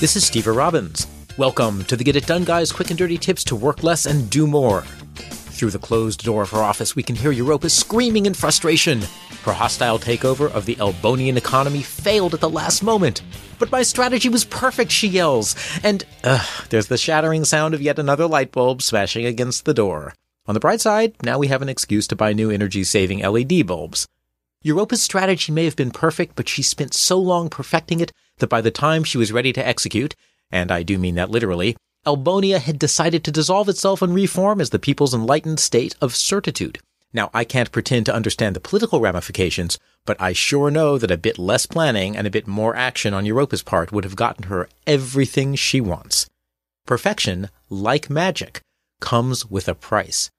This is Stever Robbins. Welcome to the Get It Done Guy's quick and dirty tips to work less and do more. Through the closed door of her office, we can hear Europa screaming in frustration. Her hostile takeover of the Elbonian economy failed at the last moment. But my strategy was perfect, she yells. And, uh, there's the shattering sound of yet another light bulb smashing against the door. On the bright side, now we have an excuse to buy new energy saving LED bulbs. Europa's strategy may have been perfect, but she spent so long perfecting it that by the time she was ready to execute, and I do mean that literally, Elbonia had decided to dissolve itself and reform as the people's enlightened state of certitude. Now, I can't pretend to understand the political ramifications, but I sure know that a bit less planning and a bit more action on Europa's part would have gotten her everything she wants. Perfection, like magic, comes with a price.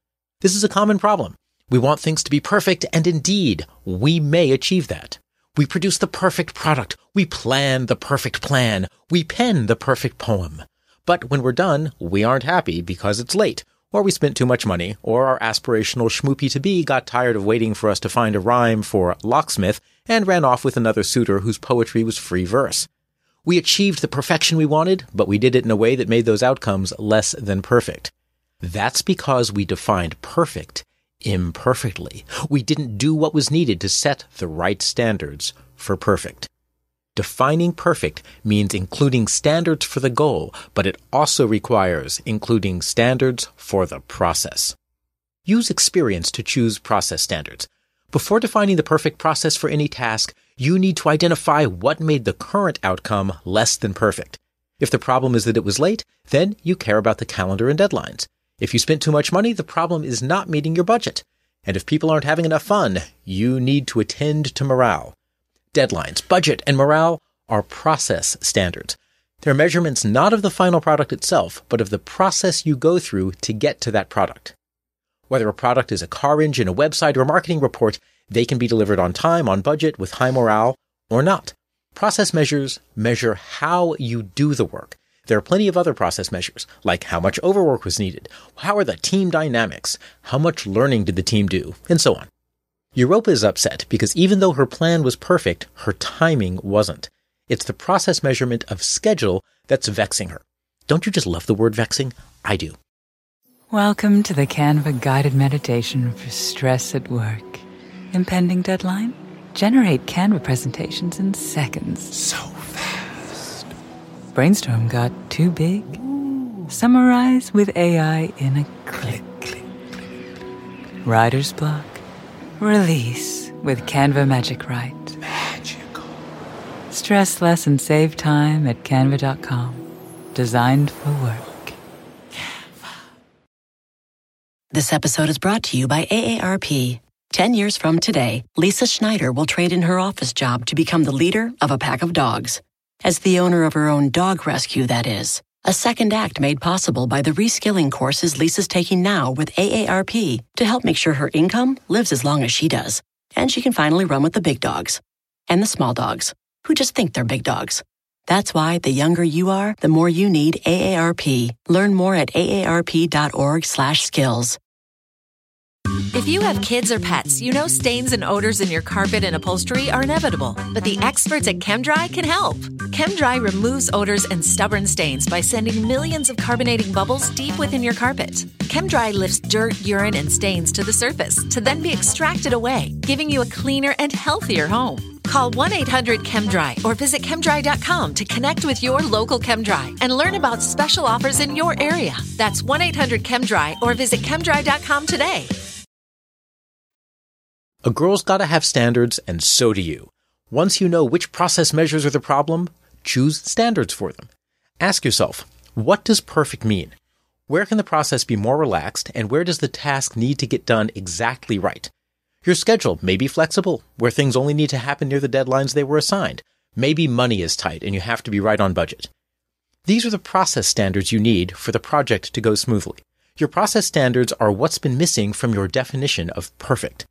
This is a common problem. We want things to be perfect, and indeed, we may achieve that. We produce the perfect product. We plan the perfect plan. We pen the perfect poem. But when we're done, we aren't happy because it's late, or we spent too much money, or our aspirational schmoopy to be got tired of waiting for us to find a rhyme for locksmith and ran off with another suitor whose poetry was free verse. We achieved the perfection we wanted, but we did it in a way that made those outcomes less than perfect. That's because we defined perfect imperfectly. We didn't do what was needed to set the right standards for perfect. Defining perfect means including standards for the goal, but it also requires including standards for the process. Use experience to choose process standards. Before defining the perfect process for any task, you need to identify what made the current outcome less than perfect. If the problem is that it was late, then you care about the calendar and deadlines. If you spent too much money, the problem is not meeting your budget. And if people aren't having enough fun, you need to attend to morale. Deadlines, budget, and morale are process standards. They're measurements not of the final product itself, but of the process you go through to get to that product. Whether a product is a car engine, a website, or a marketing report, they can be delivered on time, on budget, with high morale, or not. Process measures measure how you do the work. There are plenty of other process measures, like how much overwork was needed, how are the team dynamics, how much learning did the team do, and so on. Europa is upset because even though her plan was perfect, her timing wasn't. It's the process measurement of schedule that's vexing her. Don't you just love the word vexing? I do. Welcome to the Canva guided meditation for stress at work. Impending deadline? Generate Canva presentations in seconds. So fast. Brainstorm got too big? Summarize with AI in a click. Writer's block? Release with Canva Magic Write. Magical. Stress less and save time at canva.com. Designed for work. Canva. This episode is brought to you by AARP. 10 years from today, Lisa Schneider will trade in her office job to become the leader of a pack of dogs. As the owner of her own dog rescue, that is. A second act made possible by the reskilling courses Lisa's taking now with AARP to help make sure her income lives as long as she does. And she can finally run with the big dogs and the small dogs who just think they're big dogs. That's why the younger you are, the more you need AARP. Learn more at aarp.org/skills. If you have kids or pets, you know stains and odors in your carpet and upholstery are inevitable. But the experts at ChemDry can help. ChemDry removes odors and stubborn stains by sending millions of carbonating bubbles deep within your carpet. ChemDry lifts dirt, urine, and stains to the surface to then be extracted away, giving you a cleaner and healthier home. Call 1 800 ChemDry or visit chemdry.com to connect with your local ChemDry and learn about special offers in your area. That's 1 800 ChemDry or visit chemdry.com today. A girl's gotta have standards, and so do you. Once you know which process measures are the problem, choose standards for them. Ask yourself, what does perfect mean? Where can the process be more relaxed, and where does the task need to get done exactly right? Your schedule may be flexible, where things only need to happen near the deadlines they were assigned. Maybe money is tight and you have to be right on budget. These are the process standards you need for the project to go smoothly. Your process standards are what's been missing from your definition of perfect.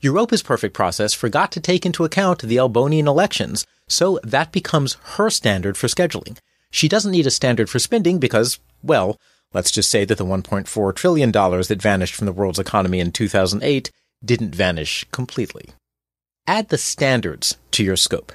Europa's perfect process forgot to take into account the Elbonian elections, so that becomes her standard for scheduling. She doesn't need a standard for spending because, well, let's just say that the $1.4 trillion that vanished from the world's economy in 2008 didn't vanish completely. Add the standards to your scope.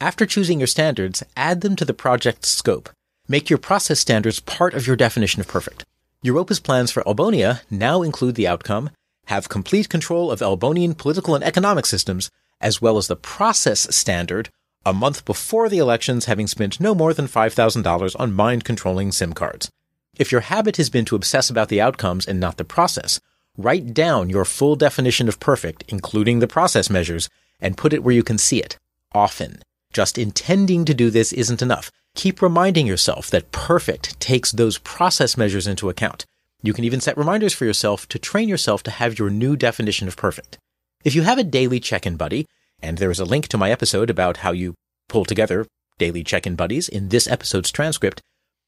After choosing your standards, add them to the project's scope. Make your process standards part of your definition of perfect. Europa's plans for Elbonia now include the outcome, have complete control of Elbonian political and economic systems, as well as the process standard, a month before the elections having spent no more than $5,000 on mind controlling SIM cards. If your habit has been to obsess about the outcomes and not the process, Write down your full definition of perfect, including the process measures, and put it where you can see it, often. Just intending to do this isn't enough. Keep reminding yourself that perfect takes those process measures into account. You can even set reminders for yourself to train yourself to have your new definition of perfect. If you have a daily check-in buddy, and there is a link to my episode about how you pull together daily check-in buddies in this episode's transcript,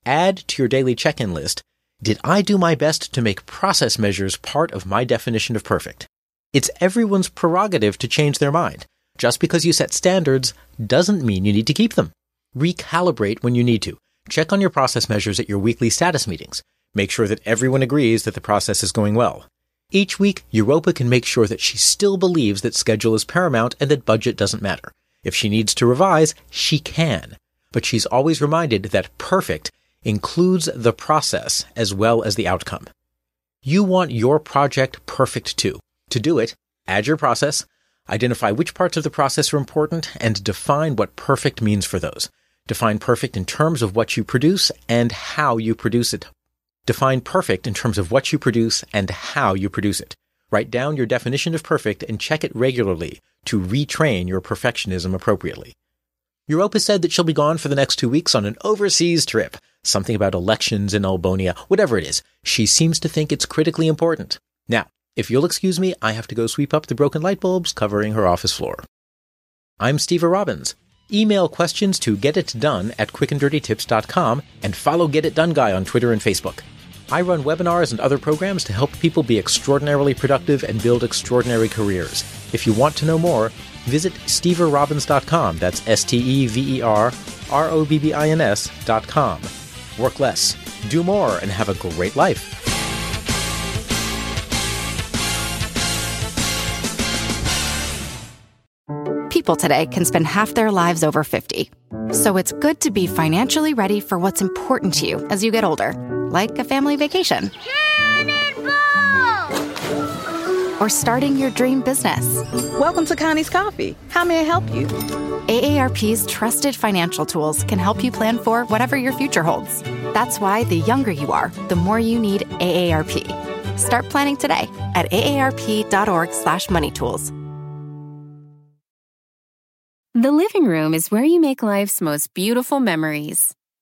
add to your daily check-in list did I do my best to make process measures part of my definition of perfect? It's everyone's prerogative to change their mind. Just because you set standards doesn't mean you need to keep them. Recalibrate when you need to. Check on your process measures at your weekly status meetings. Make sure that everyone agrees that the process is going well. Each week, Europa can make sure that she still believes that schedule is paramount and that budget doesn't matter. If she needs to revise, she can. But she's always reminded that perfect includes the process as well as the outcome. You want your project perfect too. To do it, add your process, identify which parts of the process are important, and define what perfect means for those. Define perfect in terms of what you produce and how you produce it. Define perfect in terms of what you produce and how you produce it. Write down your definition of perfect and check it regularly to retrain your perfectionism appropriately. Europa said that she'll be gone for the next two weeks on an overseas trip something about elections in Elbonia, whatever it is. She seems to think it's critically important. Now, if you'll excuse me, I have to go sweep up the broken light bulbs covering her office floor. I'm Stever Robbins. Email questions to getitdone at quickanddirtytips.com and follow Get It Done Guy on Twitter and Facebook. I run webinars and other programs to help people be extraordinarily productive and build extraordinary careers. If you want to know more, visit steverrobbins.com. That's S T E V E R R O B B I N S.com work less, do more, and have a great life. People today can spend half their lives over 50. So it's good to be financially ready for what's important to you as you get older, like a family vacation. Or starting your dream business. Welcome to Connie's Coffee. How may I help you? AARP's trusted financial tools can help you plan for whatever your future holds. That's why the younger you are, the more you need AARP. Start planning today at aarp.org/moneytools. The living room is where you make life's most beautiful memories.